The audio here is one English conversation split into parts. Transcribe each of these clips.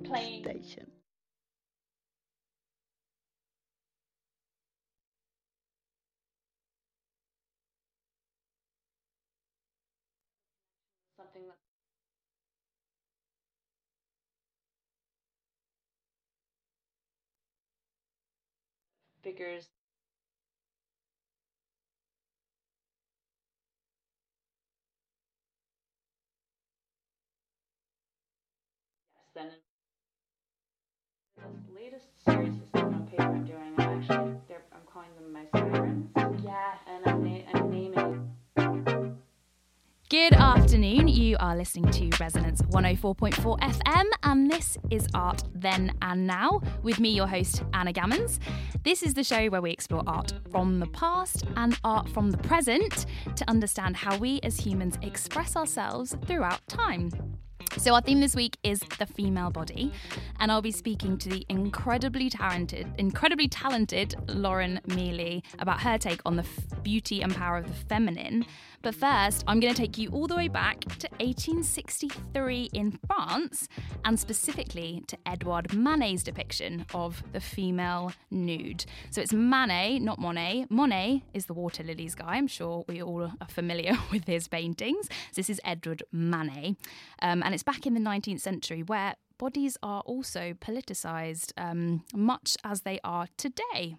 art Playing. station. something that figures yes then this latest series system on paper I'm doing I'm actually I'm calling them my sirens Yeah. and I'm, na- I'm naming Good afternoon. You are listening to Resonance 104.4 FM, and this is Art Then and Now with me, your host, Anna Gammons. This is the show where we explore art from the past and art from the present to understand how we as humans express ourselves throughout time. So, our theme this week is the female body, and I'll be speaking to the incredibly talented, incredibly talented Lauren Mealy about her take on the f- beauty and power of the feminine. But first, I'm going to take you all the way back to 1863 in France, and specifically to Edouard Manet's depiction of the female nude. So it's Manet, not Monet. Monet is the water lilies guy. I'm sure we all are familiar with his paintings. So this is Edward Manet, um, and it's back in the 19th century where bodies are also politicised, um, much as they are today.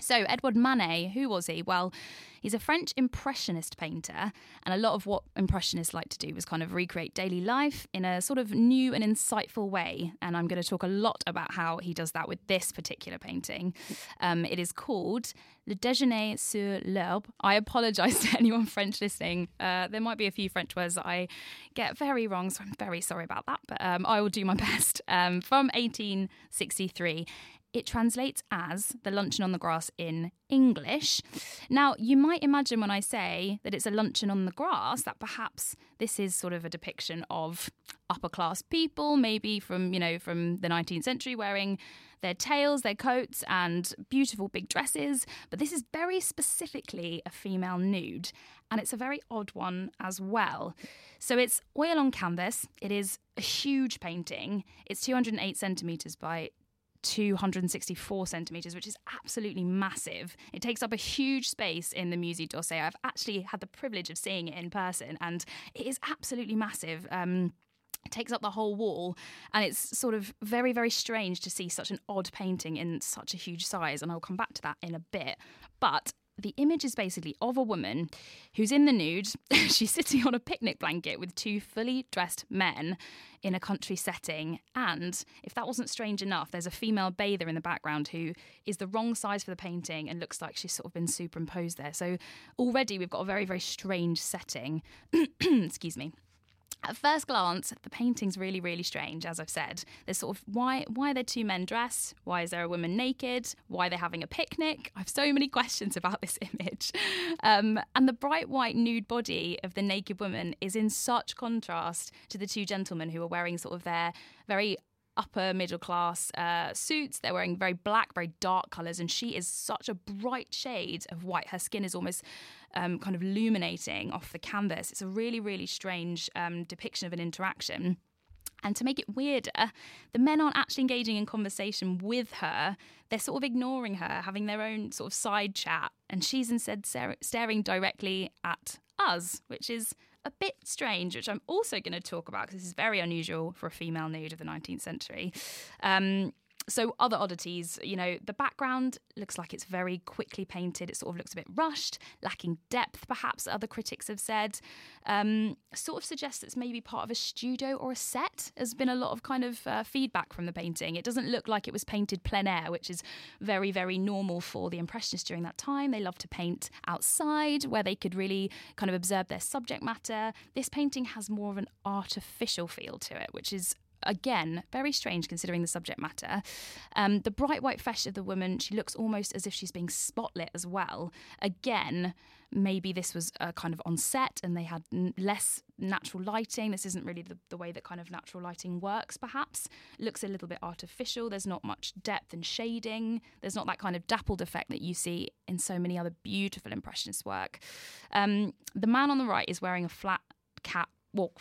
So, Edward Manet, who was he? Well, he's a French Impressionist painter, and a lot of what Impressionists like to do was kind of recreate daily life in a sort of new and insightful way. And I'm going to talk a lot about how he does that with this particular painting. Um, it is called Le Déjeuner sur l'herbe. I apologise to anyone French listening. Uh, there might be a few French words that I get very wrong, so I'm very sorry about that, but um, I will do my best. Um, from 1863. It translates as the luncheon on the grass in English. Now, you might imagine when I say that it's a luncheon on the grass that perhaps this is sort of a depiction of upper class people, maybe from, you know, from the 19th century wearing their tails, their coats, and beautiful big dresses. But this is very specifically a female nude, and it's a very odd one as well. So it's oil on canvas. It is a huge painting. It's 208 centimeters by 264 centimeters, which is absolutely massive. It takes up a huge space in the Musée d'Orsay. I've actually had the privilege of seeing it in person, and it is absolutely massive. Um, it takes up the whole wall, and it's sort of very, very strange to see such an odd painting in such a huge size. And I'll come back to that in a bit. But the image is basically of a woman who's in the nude. She's sitting on a picnic blanket with two fully dressed men in a country setting. And if that wasn't strange enough, there's a female bather in the background who is the wrong size for the painting and looks like she's sort of been superimposed there. So already we've got a very, very strange setting. Excuse me. At first glance, the painting's really, really strange, as I've said. There's sort of why why are there two men dressed? Why is there a woman naked? Why are they having a picnic? I have so many questions about this image. Um, and the bright white nude body of the naked woman is in such contrast to the two gentlemen who are wearing sort of their very upper middle class uh, suits. They're wearing very black, very dark colours, and she is such a bright shade of white. Her skin is almost um, kind of illuminating off the canvas. It's a really, really strange um, depiction of an interaction. And to make it weirder, the men aren't actually engaging in conversation with her. They're sort of ignoring her, having their own sort of side chat. And she's instead staring directly at us, which is a bit strange, which I'm also going to talk about because this is very unusual for a female nude of the 19th century. Um, so other oddities, you know, the background looks like it's very quickly painted. It sort of looks a bit rushed, lacking depth, perhaps other critics have said. Um, sort of suggests it's maybe part of a studio or a set. Has been a lot of kind of uh, feedback from the painting. It doesn't look like it was painted plein air, which is very, very normal for the Impressionists during that time. They loved to paint outside where they could really kind of observe their subject matter. This painting has more of an artificial feel to it, which is again, very strange considering the subject matter. Um, the bright white flesh of the woman, she looks almost as if she's being spotlit as well. Again, maybe this was uh, kind of on set and they had n- less natural lighting. This isn't really the, the way that kind of natural lighting works, perhaps. looks a little bit artificial. There's not much depth and shading. There's not that kind of dappled effect that you see in so many other beautiful Impressionist work. Um, the man on the right is wearing a flat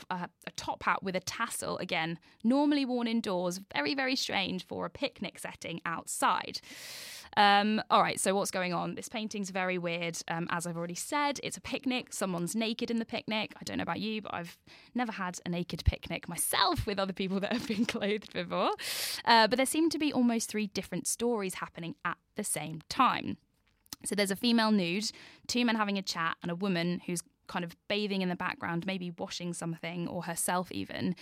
a, a top hat with a tassel, again, normally worn indoors, very, very strange for a picnic setting outside. Um, all right, so what's going on? This painting's very weird. Um, as I've already said, it's a picnic. Someone's naked in the picnic. I don't know about you, but I've never had a naked picnic myself with other people that have been clothed before. Uh, but there seem to be almost three different stories happening at the same time. So there's a female nude, two men having a chat, and a woman who's kind of bathing in the background, maybe washing something or herself even,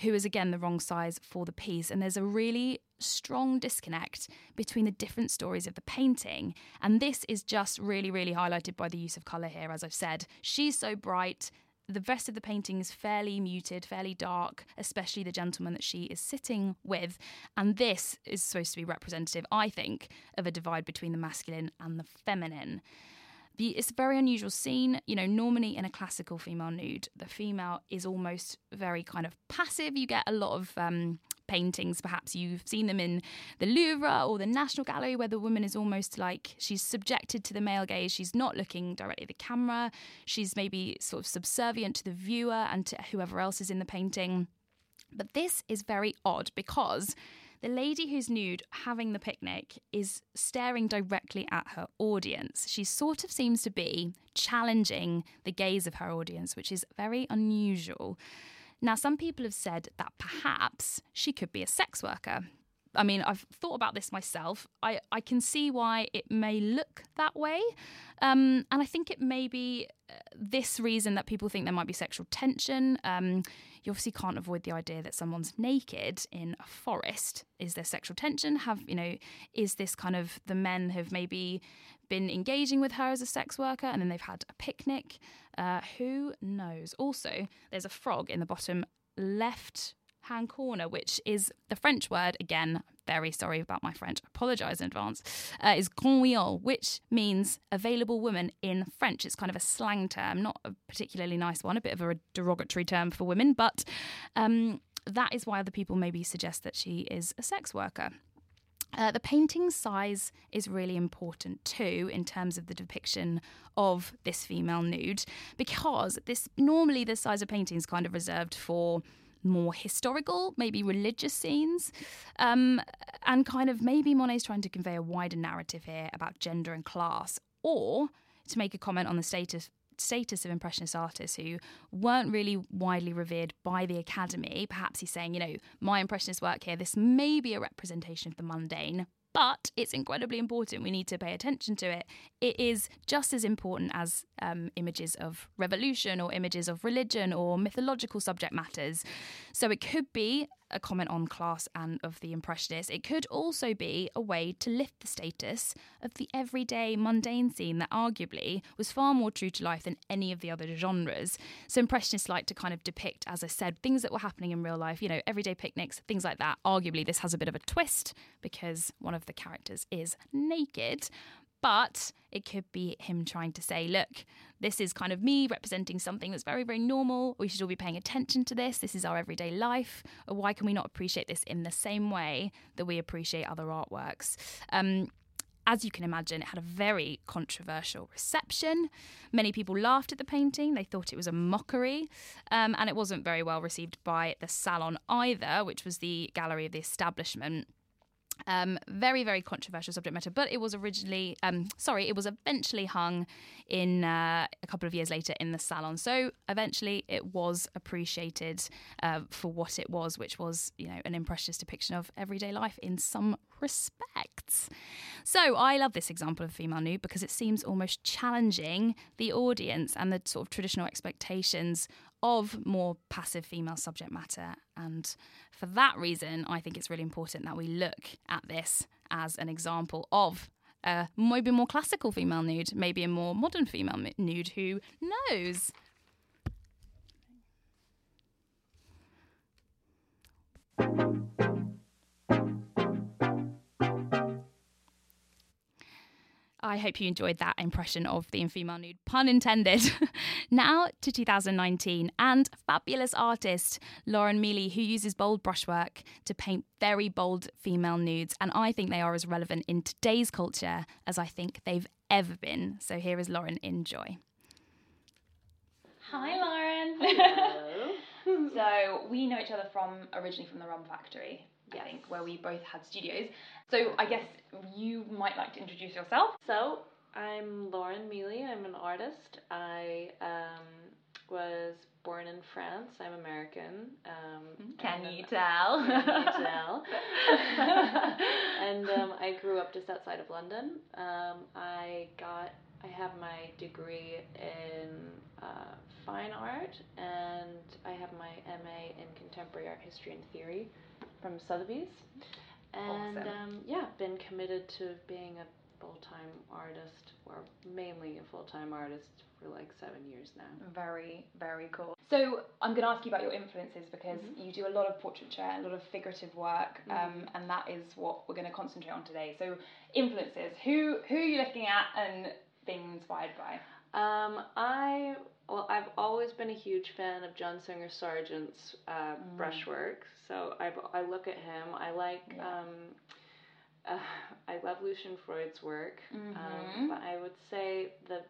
who is again the wrong size for the piece. And there's a really strong disconnect between the different stories of the painting. And this is just really, really highlighted by the use of colour here, as I've said. She's so bright. The rest of the painting is fairly muted, fairly dark, especially the gentleman that she is sitting with. And this is supposed to be representative, I think, of a divide between the masculine and the feminine. The, it's a very unusual scene. You know, normally in a classical female nude, the female is almost very kind of passive. You get a lot of um, paintings, perhaps you've seen them in the Louvre or the National Gallery, where the woman is almost like she's subjected to the male gaze. She's not looking directly at the camera. She's maybe sort of subservient to the viewer and to whoever else is in the painting. But this is very odd because the lady who's nude having the picnic is staring directly at her audience. She sort of seems to be challenging the gaze of her audience, which is very unusual. Now, some people have said that perhaps she could be a sex worker. I mean, I've thought about this myself. I, I can see why it may look that way. Um, and I think it may be uh, this reason that people think there might be sexual tension. Um, you obviously can't avoid the idea that someone's naked in a forest. Is there sexual tension? Have, you know, is this kind of the men have maybe been engaging with her as a sex worker and then they've had a picnic? Uh, who knows? Also, there's a frog in the bottom left hand corner, which is the French word, again, very sorry about my French, apologise in advance, uh, is conviant, which means available woman in French. It's kind of a slang term, not a particularly nice one, a bit of a derogatory term for women, but um, that is why other people maybe suggest that she is a sex worker. Uh, the painting size is really important too in terms of the depiction of this female nude because this normally the size of painting is kind of reserved for more historical, maybe religious scenes. Um, and kind of maybe Monet's trying to convey a wider narrative here about gender and class, or to make a comment on the status status of impressionist artists who weren't really widely revered by the academy perhaps he's saying you know my impressionist work here this may be a representation of the mundane but it's incredibly important. We need to pay attention to it. It is just as important as um, images of revolution or images of religion or mythological subject matters. So it could be a comment on class and of the Impressionists. It could also be a way to lift the status of the everyday mundane scene that arguably was far more true to life than any of the other genres. So Impressionists like to kind of depict, as I said, things that were happening in real life, you know, everyday picnics, things like that. Arguably, this has a bit of a twist because one of the characters is naked. But it could be him trying to say, look, this is kind of me representing something that's very, very normal. We should all be paying attention to this. This is our everyday life. Why can we not appreciate this in the same way that we appreciate other artworks? Um, as you can imagine, it had a very controversial reception. Many people laughed at the painting, they thought it was a mockery, um, and it wasn't very well received by the Salon either, which was the gallery of the establishment. Um, very, very controversial subject matter, but it was originally, um, sorry, it was eventually hung in uh, a couple of years later in the salon. So eventually it was appreciated uh, for what it was, which was, you know, an impressionist depiction of everyday life in some respects. So I love this example of female nude because it seems almost challenging the audience and the sort of traditional expectations of more passive female subject matter. And for that reason, I think it's really important that we look at this as an example of maybe more classical female nude, maybe a more modern female nude. Who knows? I hope you enjoyed that impression of the female nude, pun intended. now to 2019 and fabulous artist Lauren Mealy, who uses bold brushwork to paint very bold female nudes. And I think they are as relevant in today's culture as I think they've ever been. So here is Lauren. Enjoy. Hi, Lauren. Hello. So we know each other from originally from the Rum Factory, I think, where we both had studios. So I guess you might like to introduce yourself. So, I'm Lauren Mealy. I'm an artist. I um, was born in France. I'm American. Um, Can you tell? Can you tell? and um, I grew up just outside of London. Um, I got, I have my degree in uh, fine art, and I have my MA in contemporary art history and theory from Sotheby's. And Awesome. um, yeah, been committed to being a full time artist, or mainly a full time artist for like seven years now. Very, very cool. So I'm going to ask you about your influences because Mhm. you do a lot of portraiture, a lot of figurative work, um, Mhm. and that is what we're going to concentrate on today. So influences, who who are you looking at and being inspired by? Um, I well, I've always been a huge fan of John Singer Sargent's uh, Mm. brushwork. So I I look at him. I like Yeah. um, uh, I love Lucian Freud's work. Mhm. Um, but I would say the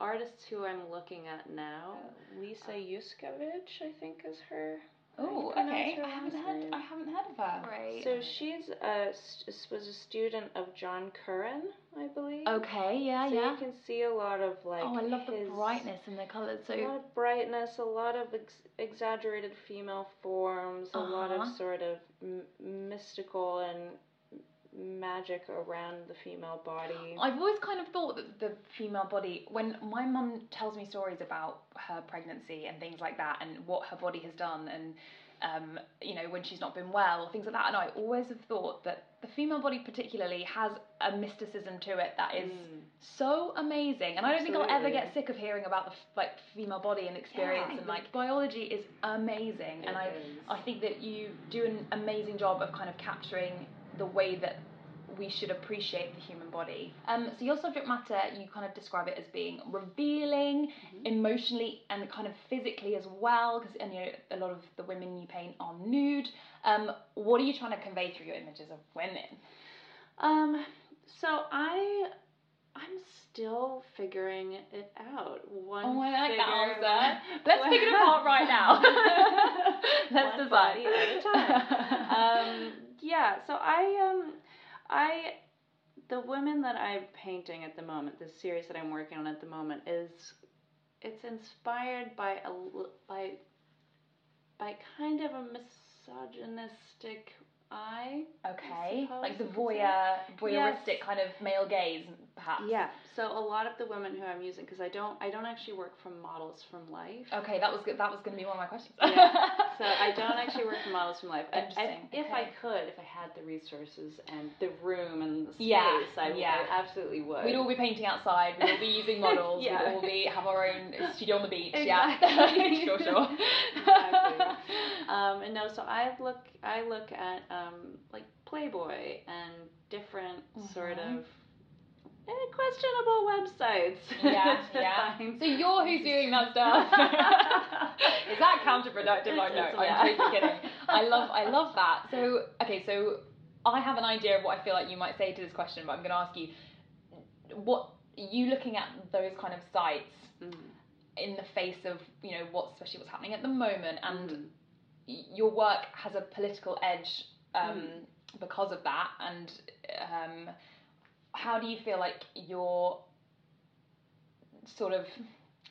artists who I'm looking at now, Lisa Yuskavage, I think is her. How you Oh, okay. I haven't last heard. name. I haven't heard of her. Right. So she's a s- was a student of John Currin, I believe. Okay. Yeah. so yeah. you can see a lot of like. oh, I love the brightness and the colours. a lot So of brightness, a lot of ex- exaggerated female forms, a lot Uh-huh. of sort of m- mystical and magic around the female body. I've always kind of thought that the female body, when my mum tells me stories about her pregnancy and things like that, and what her body has done, and um, you know when she's not been well, or things like that, and I always have thought that the female body particularly has a mysticism to it that is Mm. so amazing, and I don't think I'll ever get sick of hearing about the f- like female body and experience, Yeah. and like biology is amazing, and I is. I think that you do an amazing job of kind of capturing the way that we should appreciate the human body. Um, so your subject matter, you kind of describe it as being revealing, Mhm. emotionally and kind of physically as well, because you know a lot of the women you paint are nude. Um, what are you trying to convey through your images of women? Um, so I, I'm still figuring it out. One Oh, I like that answer. Let's pick it apart right now. Let's decide. body at a time. Yeah, so I um I the women that I'm painting at the moment, the series that I'm working on at the moment is it's inspired by a by by kind of a misogynistic eye. okay, like the voyeur, voyeuristic Yes. kind of male gaze, perhaps. Yeah. So a lot of the women who I'm using because I don't I don't actually work from models from life. Okay, that was good. That was going to be one of my questions. Yeah. So I don't actually work from models from life. I- I- Interesting, if I could, if I had the resources and the room and the space, Yeah, I, yeah. I absolutely would. We'd all be painting outside. We'd all be using models. Yeah. We'd all be have our own studio on the beach. Exactly. Yeah, sure, sure. Exactly. um, and no, so I look I look at um, like Playboy and different sort Mhm. of questionable websites. yeah, yeah. find- So you're who's doing that stuff. Is that counterproductive? No, Yeah. I'm totally kidding. I love, I love that. So, okay, so I have an idea of what I feel like you might say to this question, but I'm going to ask you, what you looking at those kind of sites Mm. in the face of you know what, especially what's happening at the moment, and Mm. your work has a political edge um, Mm. because of that. And um, how do you feel like you're sort of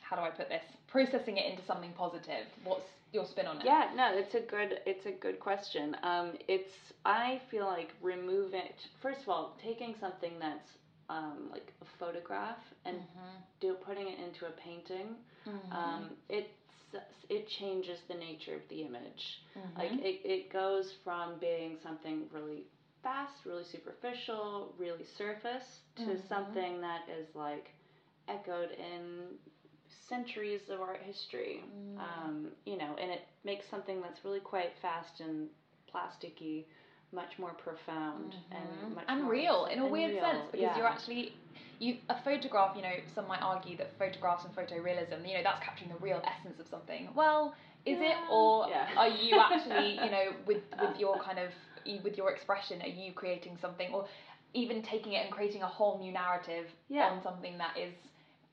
how do I put this processing it into something positive? What's your spin on it? Yeah, no, it's a good it's a good question. Um, it's I feel like remove it. First of all, taking something that's um, like a photograph and Mhm. do putting it into a painting. Mhm. Um, it's it changes the nature of the image. Mhm. Like it, it goes from being something really fast, really superficial, really surface to Mhm. something that is like echoed in centuries of art history. Mm. Um, you know, and it makes something that's really quite fast and plasticky much more profound and Mhm. much and more real in a weird real, sense because yeah. you're actually you a photograph you know some might argue that photographs and photorealism you know that's capturing the real essence of something well is it or Yeah. are you actually you know with with your kind of with your expression are you creating something or even taking it and creating a whole new narrative Yeah. on something that is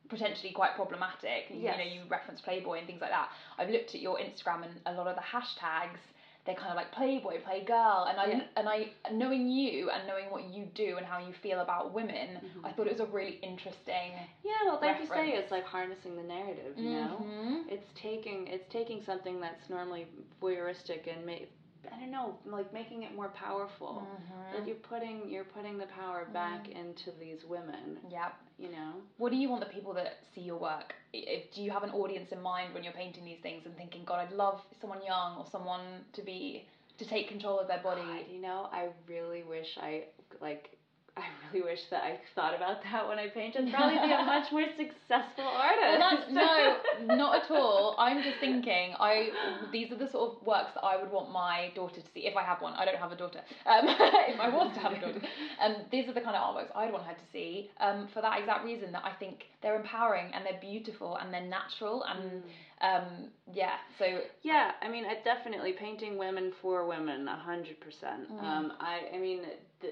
potentially quite problematic. You know, you reference Playboy and things like that. I've looked at your Instagram and a lot of the hashtags. They're kind of like Playboy, Playgirl, and I Yeah. and I knowing you and knowing what you do and how you feel about women, Mhm. I thought it was a really interesting. Yeah, well, like you say, reference. it's like harnessing the narrative. You know, Mhm. it's taking it's taking something that's normally voyeuristic and ma- I don't know, like making it more powerful. Mhm. Like you're putting you're putting the power back into these women. Yep. You know. What do you want the people that see your work? If, do you have an audience in mind when you're painting these things and thinking, God, I'd love someone young or someone to be to take control of their body? God, you know, I really wish I like. I really wish that I thought about that when I painted. Probably be a much more successful artist. Well, no, not at all. I'm just thinking. I these are the sort of works that I would want my daughter to see if I have one. I don't have a daughter. Um, if I was to have a daughter, um, these are the kind of artworks I'd want her to see. Um, for that exact reason that I think they're empowering and they're beautiful and they're natural and um, yeah. So Yeah, I mean, I definitely painting women for women, a hundred percent. Mm. Um, I, I mean, the,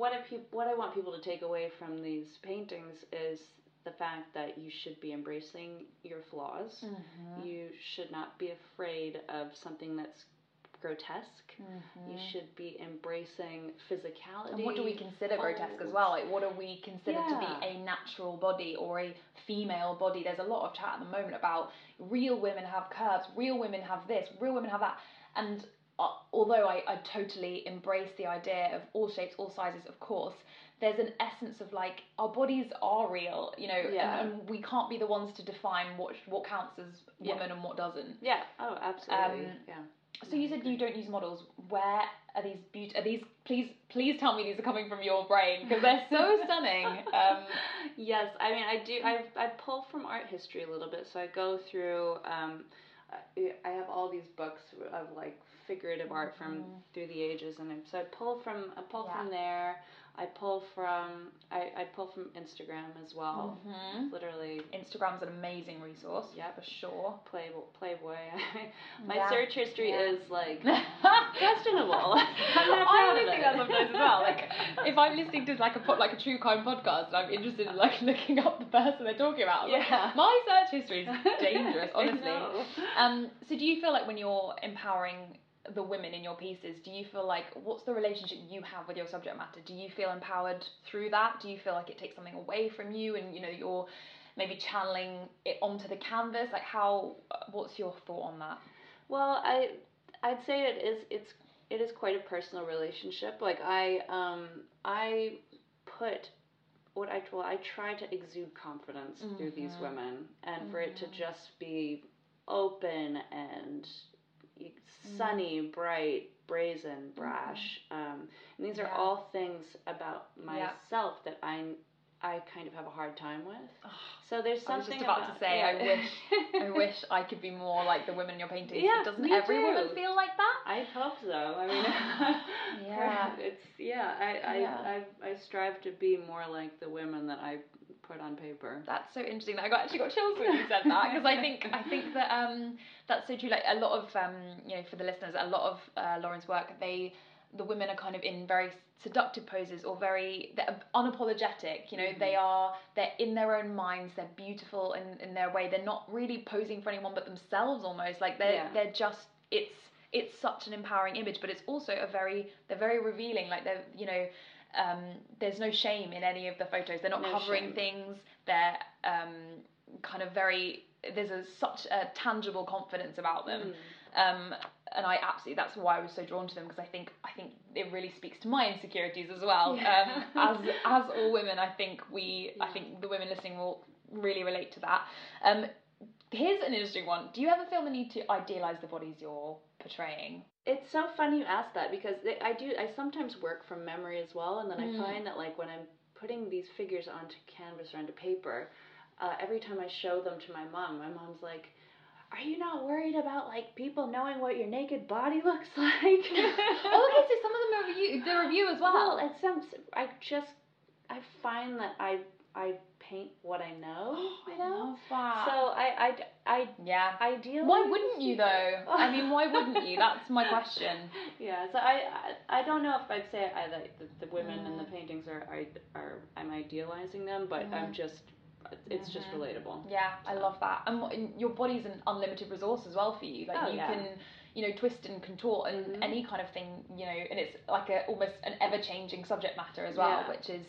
what I peop what I want people to take away from these paintings is the fact that you should be embracing your flaws. Mm-hmm. You should not be afraid of something that's grotesque. You should be embracing physicality. Mm-hmm. And what do we consider grotesque as well? Like, what do we consider to be a natural body or a female body? There's a lot of chat at the moment about real women have curves, real women have this, real women have that. And although I, I totally embrace the idea of all shapes, all sizes, of course, there's an essence of like our bodies are real, you know, Yeah. and, and we can't be the ones to define what what counts as Yeah. woman and what doesn't. Yeah. Oh, absolutely. Um, yeah. So you said you don't use models. Where are these beaut? Are these? Please, please tell me these are coming from your brain because they're so stunning. Um, yes, I mean I do. I I pull from art history a little bit, so I go through. Um, I have all these books of like figurative art from mm-hmm. through the ages, and so I pull from I pull. Yeah. from there. I pull from I, I pull from Instagram as well. mhm. Literally, Instagram's an amazing resource. Yeah. for sure. Playboy. Playboy. My Yeah. search history Yeah. is like questionable. I of think that sometimes as well. Like if I'm listening to like a like a true crime podcast and I'm interested in like looking up the person they're talking about, I'm like, Yeah. my search history is dangerous, honestly. Um, so do you feel like when you're empowering the women in your pieces, do you feel like what's the relationship you have with your subject matter? Do you feel empowered through that? Do you feel like it takes something away from you and you know you're maybe channeling it onto the canvas? Like how what's your thought on that? Well, I I'd say it is it's it is quite a personal relationship. Like I um I put what I well I try to exude confidence through these Mhm. women, and for it to Mhm. just be open and sunny, bright, brazen, brash. Um, and these are Yeah. all things about Yeah. myself that I I kind of have a hard time with. So there's something I was just about to say, I wish- I wish I could be more like the women in your paintings. Yeah, doesn't me every too. woman feel like that? I hope so. I mean, Yeah. it's yeah. I I, Yeah. I I strive to be more like the women that I put on paper. That's so interesting. I got actually got chills when you said that because I think I think that um that's so true. Like a lot of um you know for the listeners, a lot of uh, Lauren's work, they the women are kind of in very seductive poses or very they're unapologetic. You know, they are they're in their own minds. They're beautiful in in their way. They're not really posing for anyone but themselves. Almost like they're Yeah. they're just it's it's such an empowering image, but it's also a very they're very revealing. Like they're you know. Um, there's no shame in any of the photos. They're not No covering shame. things. They're um, kind of very. There's a, such a tangible confidence about them, Mm. um, and I absolutely. That's why I was so drawn to them because I think I think it really speaks to my insecurities as well. Yeah. Um, as as all women, I think we. I think the women listening will really relate to that. Um, here's an interesting one. Do you ever feel the need to idealize the bodies you're portraying? It's so funny you ask that because they, I do. I sometimes work from memory as well, and then Mm. I find that like when I'm putting these figures onto canvas or onto paper, uh, every time I show them to my mom, my mom's like. Are you not worried about like people knowing what your naked body looks like? oh, okay. So some of them are review the review as well. Well, it's some. I just I find that I I paint what I know. you know. love that. So I I I yeah. ideally. Why wouldn't you though? I mean, why wouldn't you? That's my question. Yeah. So I I, I don't know if I'd say I like the, the women in the Mm. paintings are are, are I'm idealizing them, but I'm Mhm. just it's just Mhm. relatable. Yeah, I love that. And and your body's an unlimited resource as well for you. Like Oh, you yeah. can, you know, twist and contort and Mhm. any kind of thing, you know, and it's like a almost an ever changing subject matter as well, Yeah. which is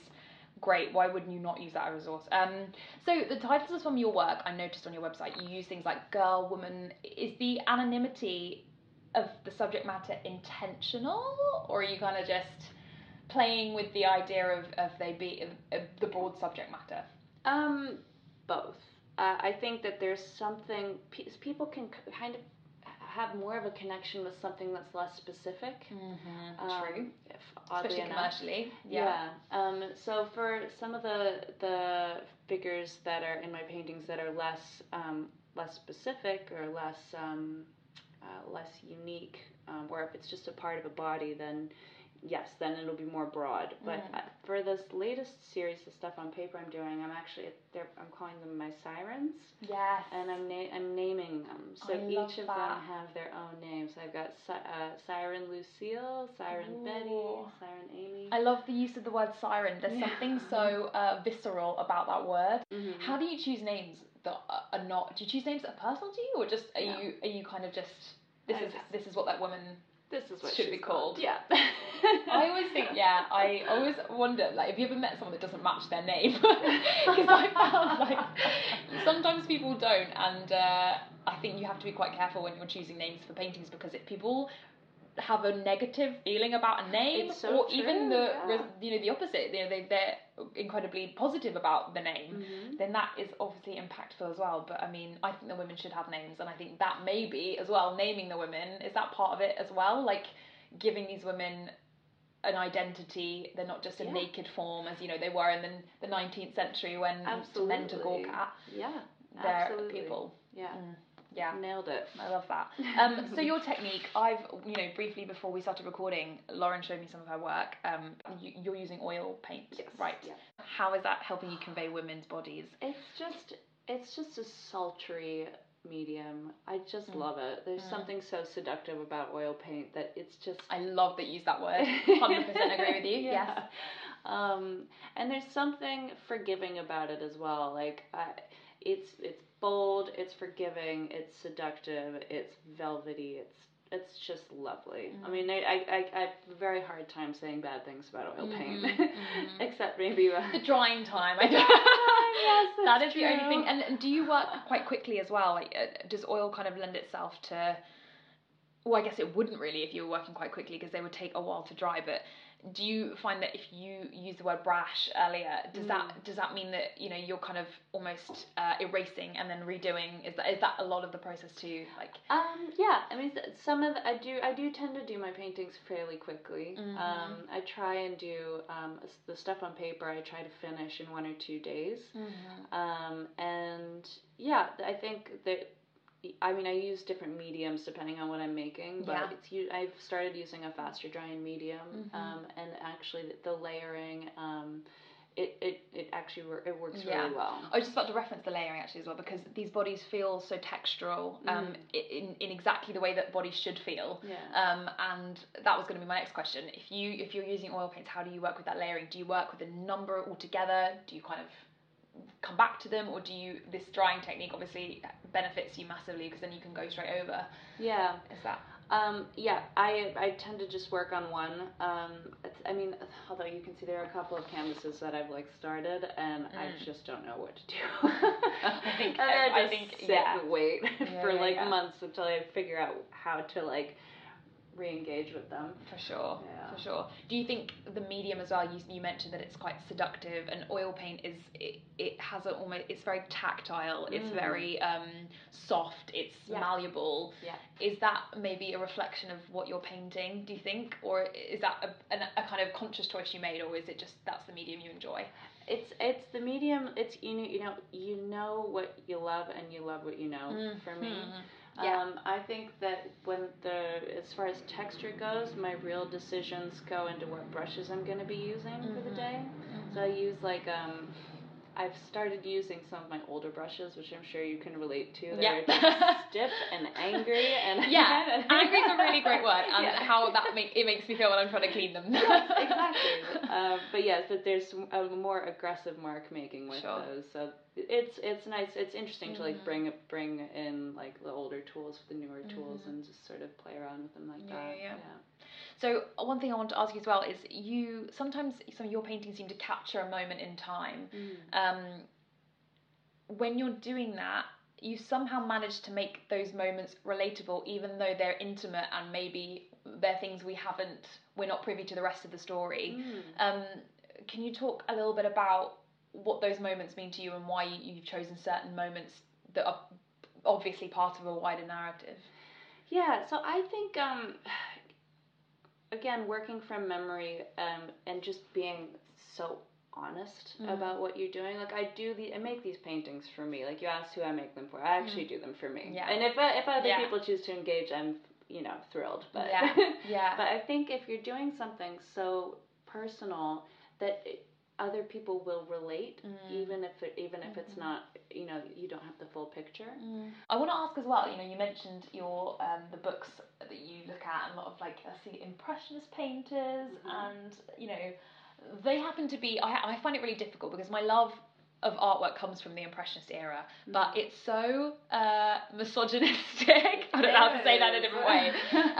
great. Why wouldn't you not use that resource? Um, so the titles from your work, I noticed on your website, you use things like girl, woman. Is the anonymity of the subject matter intentional, or are you kind of just playing with the idea of, of they be of, of the broad subject matter? Um, both. Uh, I think that there's something pe- people can kind of have more of a connection with something that's less specific. Mm-hmm. Um, True. If, Especially enough. commercially. Yeah. Um, so for some of the the figures that are in my paintings that are less um, less specific or less um, uh, less unique, um, where if it's just a part of a body, then yes, then it'll be more broad. But uh, for this latest series of stuff on paper I'm doing, I'm actually they're, I'm calling them my sirens, Yes. and I'm na- I'm naming them. So I each of that. them have their own names. I've got si- uh, Siren Lucille, Siren Betty, Siren Amy. I love the use of the word siren. There's Yeah. something so uh, visceral about that word. Mhm. How do you choose names that are- are not? Do you choose names that are personal to you, or just are you are you kind of just this I is just- this is what that woman? This is what should be called. Yeah. I always think, yeah, I always wonder, like, have you ever met someone that doesn't match their name? Because I found, like, sometimes people don't, and uh, I think you have to be quite careful when you're choosing names for paintings because if people have a negative feeling about a name, so or even the yeah. you know the opposite, you know they they're incredibly positive about the name. Mhm. Then that is obviously impactful as well. But I mean, I think the women should have names, and I think that maybe as well naming the women is that part of it as well, like giving these women an identity. They're not just a Yeah. naked form as you know they were in the the nineteenth century when men to Absolutely. gawk at. Yeah. They're Absolutely. people. Yeah. Mm, yeah. Nailed it. I love that. Um, so your technique, I've you know briefly before we started recording, Lauren showed me some of her work. Um, you, you're using oil paint, Yes. right? Yeah. How is that helping you convey women's bodies? It's just it's just a sultry medium. I just Mm. love it. There's Mm. something so seductive about oil paint that it's just I love that you use that word. Hundred percent agree with you. Yes. Yeah. Um, and there's something forgiving about it as well. Like I, it's it's bold, it's forgiving, it's seductive, it's velvety, it's it's just lovely. I Mhm. mean, I, I, I, I have a very hard time saying bad things about oil paint, Mhm, mhm. except maybe uh, The drying time. I The drying time, yes, that is the only thing. And, and do you work quite quickly as well? Like, uh, does oil kind of lend itself to? Well, I guess it wouldn't really if you were working quite quickly because they would take a while to dry. But do you find that if you use the word brash earlier, does that Mm. does that mean that you know you're kind of almost uh, erasing and then redoing? Is that is that a lot of the process too? Like, Um, yeah, I mean, some of the, I do I do tend to do my paintings fairly quickly. Mhm. Um, I try and do um, the stuff on paper. I try to finish in one or two days. Um, and yeah, I think that I mean I use different mediums depending on what I'm making, but Yeah. it's I've started using a faster drying medium, Mhm. um, and actually the, the layering. Um, it, it, it actually it works Yeah. really well. I was just about to reference the layering actually as well because these bodies feel so textural um, Mm. in, in exactly the way that bodies should feel. Yeah. Um, and that was going to be my next question. If you if you're using oil paints, how do you work with that layering? Do you work with a number altogether? Do you kind of come back to them, or do you this drying technique obviously benefits you massively because then you can go straight over? yeah. Is that Um, yeah, I I tend to just work on one. Um, it's, I mean, although you can see there are a couple of canvases that I've like started, and I Mm. just don't know what to do. I think- and I, I just think, sit yeah. and wait Yeah, for like yeah. months until I figure out how to like re-engage with them. For sure, Yeah. for sure. Do you think the medium as well? You, you mentioned that it's quite seductive, and oil paint is it, it has a almost it's very tactile. It's Mm. very um, soft. It's Yeah. malleable. Yeah. Is that maybe a reflection of what you're painting? Do you think, or is that a, a, a kind of conscious choice you made, or is it just that's the medium you enjoy? It's it's the medium. It's you know you know you know what you love and you love what you know. For me. Mhm. Yeah. Um, I think that when the as far as texture goes, my real decisions go into what brushes I'm going to be using for the Mhm. day. So I use like um, I've started using some of my older brushes, which I'm sure you can relate to. They're Yeah. just stiff and angry and Yeah, angry is a really great word, and Yeah. how that make it makes me feel when I'm trying to clean them. yes, exactly. um, but yes, but there's a more aggressive mark making with Sure. those. So it's it's nice. It's interesting to like Mhm. bring bring in like the older tools with the newer tools and just sort of play around with them like Mm-hmm. Yeah, that. yeah. So uh, one thing I want to ask you as well is you sometimes some of your paintings seem to capture a moment in time. Mm. Um, when you're doing that, you somehow manage to make those moments relatable, even though they're intimate and maybe they're things we haven't, we're not privy to the rest of the story. Mm. Um, can you talk a little bit about what those moments mean to you and why you, you've chosen certain moments that are obviously part of a wider narrative? Yeah, so I think um again working from memory um and just being so honest Mhm. about what you're doing. Like I do the I make these paintings for me. Like you asked who I make them for. I actually do them for me. Mm. Yeah. And if if other Yeah. people choose to engage, I'm you know thrilled. But Yeah, yeah. but I think if you're doing something so personal that it, other people will relate, Mm. even if it, even if it's Mhm. not you know you don't have the full picture. I want to ask as well. You know, you mentioned your um, the books that you look at, and a lot of like I see impressionist painters, Mhm. and you know, they happen to be. I I find it really difficult because my love of artwork comes from the impressionist era, but it's so uh, misogynistic. I don't know how to say that in a different way.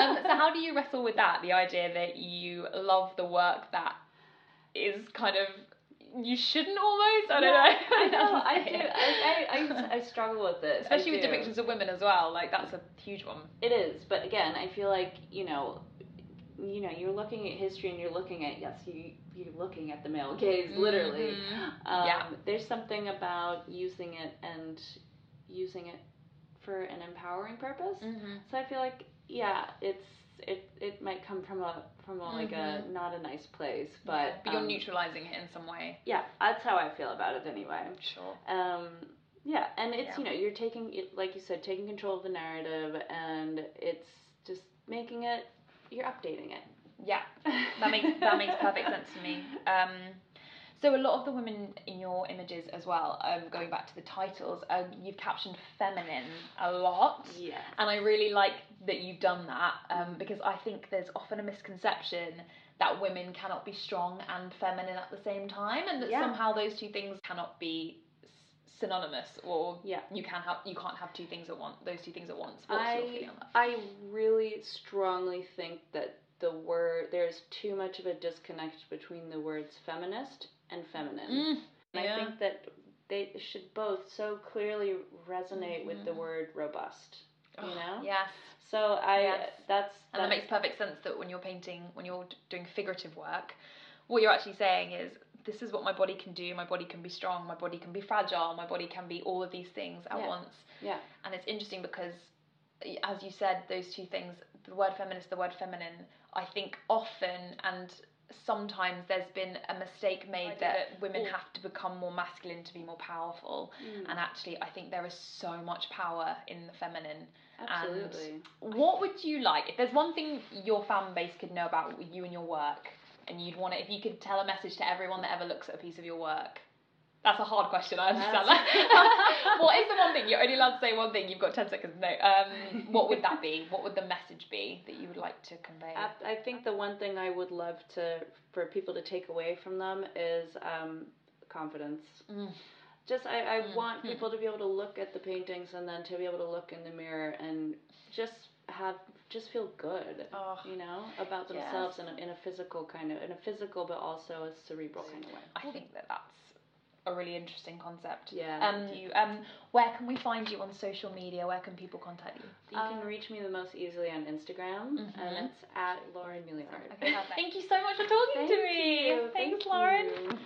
Um, so how do you wrestle with that? The idea that you love the work that is kind of you shouldn't almost. I don't know. Yeah, I know. I do. I, I, I, I struggle with this, especially with depictions of women as well. Like that's a huge one. It is, but again, I feel like you know, you know, you're looking at history and you're looking at yes, you you're looking at the male gaze literally. Mhm. Um, Yeah. There's something about using it and using it for an empowering purpose. Mm-hmm. So I feel like yeah, it's it it might come from a from a, like a not a nice place, but but you're um, neutralizing it in some way. Yeah, that's how I feel about it anyway. Sure. Um, yeah, and it's Yeah. you know you're taking it like you said, taking control of the narrative, and it's just making it. You're updating it. Yeah, that makes that makes perfect sense to me. Um, so a lot of the women in your images as well, um, going back to the titles, um, you've captioned feminine a lot. Yeah. And I really like that you've done that um, because I think there's often a misconception that women cannot be strong and feminine at the same time, and that Yeah. somehow those two things cannot be s- synonymous, or Yeah. you can have you can't have two things at once. Those two things at once. What's I feeling on that? I really strongly think that the word there's too much of a disconnect between the words feminist and feminine. Mm, And yeah. I think that they should both so clearly resonate with the Mhm. word robust. You Oh, know. Yes. So I Yes. Uh, that's And that makes perfect sense that when you're painting, when you're doing figurative work, what you're actually saying is, this is what my body can do. My body can be strong. My body can be fragile. My body can be all of these things at Yeah. once. yeah. And it's interesting because, as you said, those two things, the word feminist, the word feminine, I think often and sometimes there's been a mistake made that women Oh. have to become more masculine to be more powerful. Mm, And actually, I think there is so much power in the feminine. absolutely. What would you like if there's one thing your fan base could know about you and your work, and you'd want it if you could tell a message to everyone that ever looks at a piece of your work? That's a hard question. I understand That's- that. what is the one thing you're only allowed to say one thing? You've got ten seconds. No. Um, what would that be? What would the message be that you would like to convey? I, I think the one thing I would love to for people to take away from them is um, confidence. Mm. Just I, I Mm. want Hmm. people to be able to look at the paintings and then to be able to look in the mirror and just have just feel good. Oh, You know about Yes. themselves in, a, in a physical kind of in a physical but also a cerebral kind of way. I think that that's a really interesting concept. Yeah. Um, you, um, where can we find you on social media? Where can people contact you? you can reach me the most easily on Instagram, Mhm. and it's at Lauren Mealy Art. Okay. Thank you so much for talking to me. you. Thanks, Thank Lauren.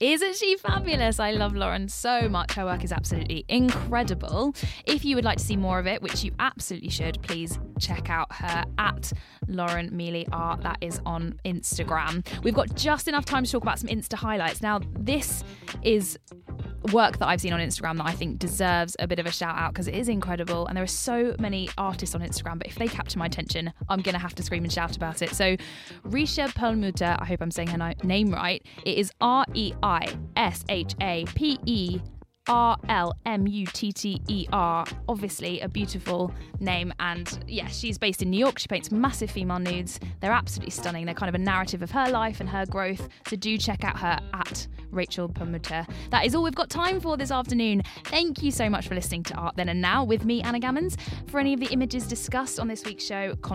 Isn't she fabulous? I love Lauren so much. Her work is absolutely incredible. If you would like to see more of it, which you absolutely should, please check out her at Lauren Mealy Art. That is on Instagram. We've got just enough time to talk about some Insta highlights. Now, this is work that I've seen on Instagram that I think deserves a bit of a shout out because it is incredible. And there are so many artists on Instagram, but if they capture my attention, I'm going to have to scream and shout about it. So, Reisha Perlmutter, I hope I'm saying her name right. It is R E I S H A P E R L M U T T E R. Obviously, a beautiful name. And yeah, she's based in New York. She paints massive female nudes. They're absolutely stunning. They're kind of a narrative of her life and her growth. So do check out her at Reisha Perlmutter. That is all we've got time for this afternoon. Thank you so much for listening to Art Then and Now with me, Anna Gammons. For any of the images discussed on this week's show,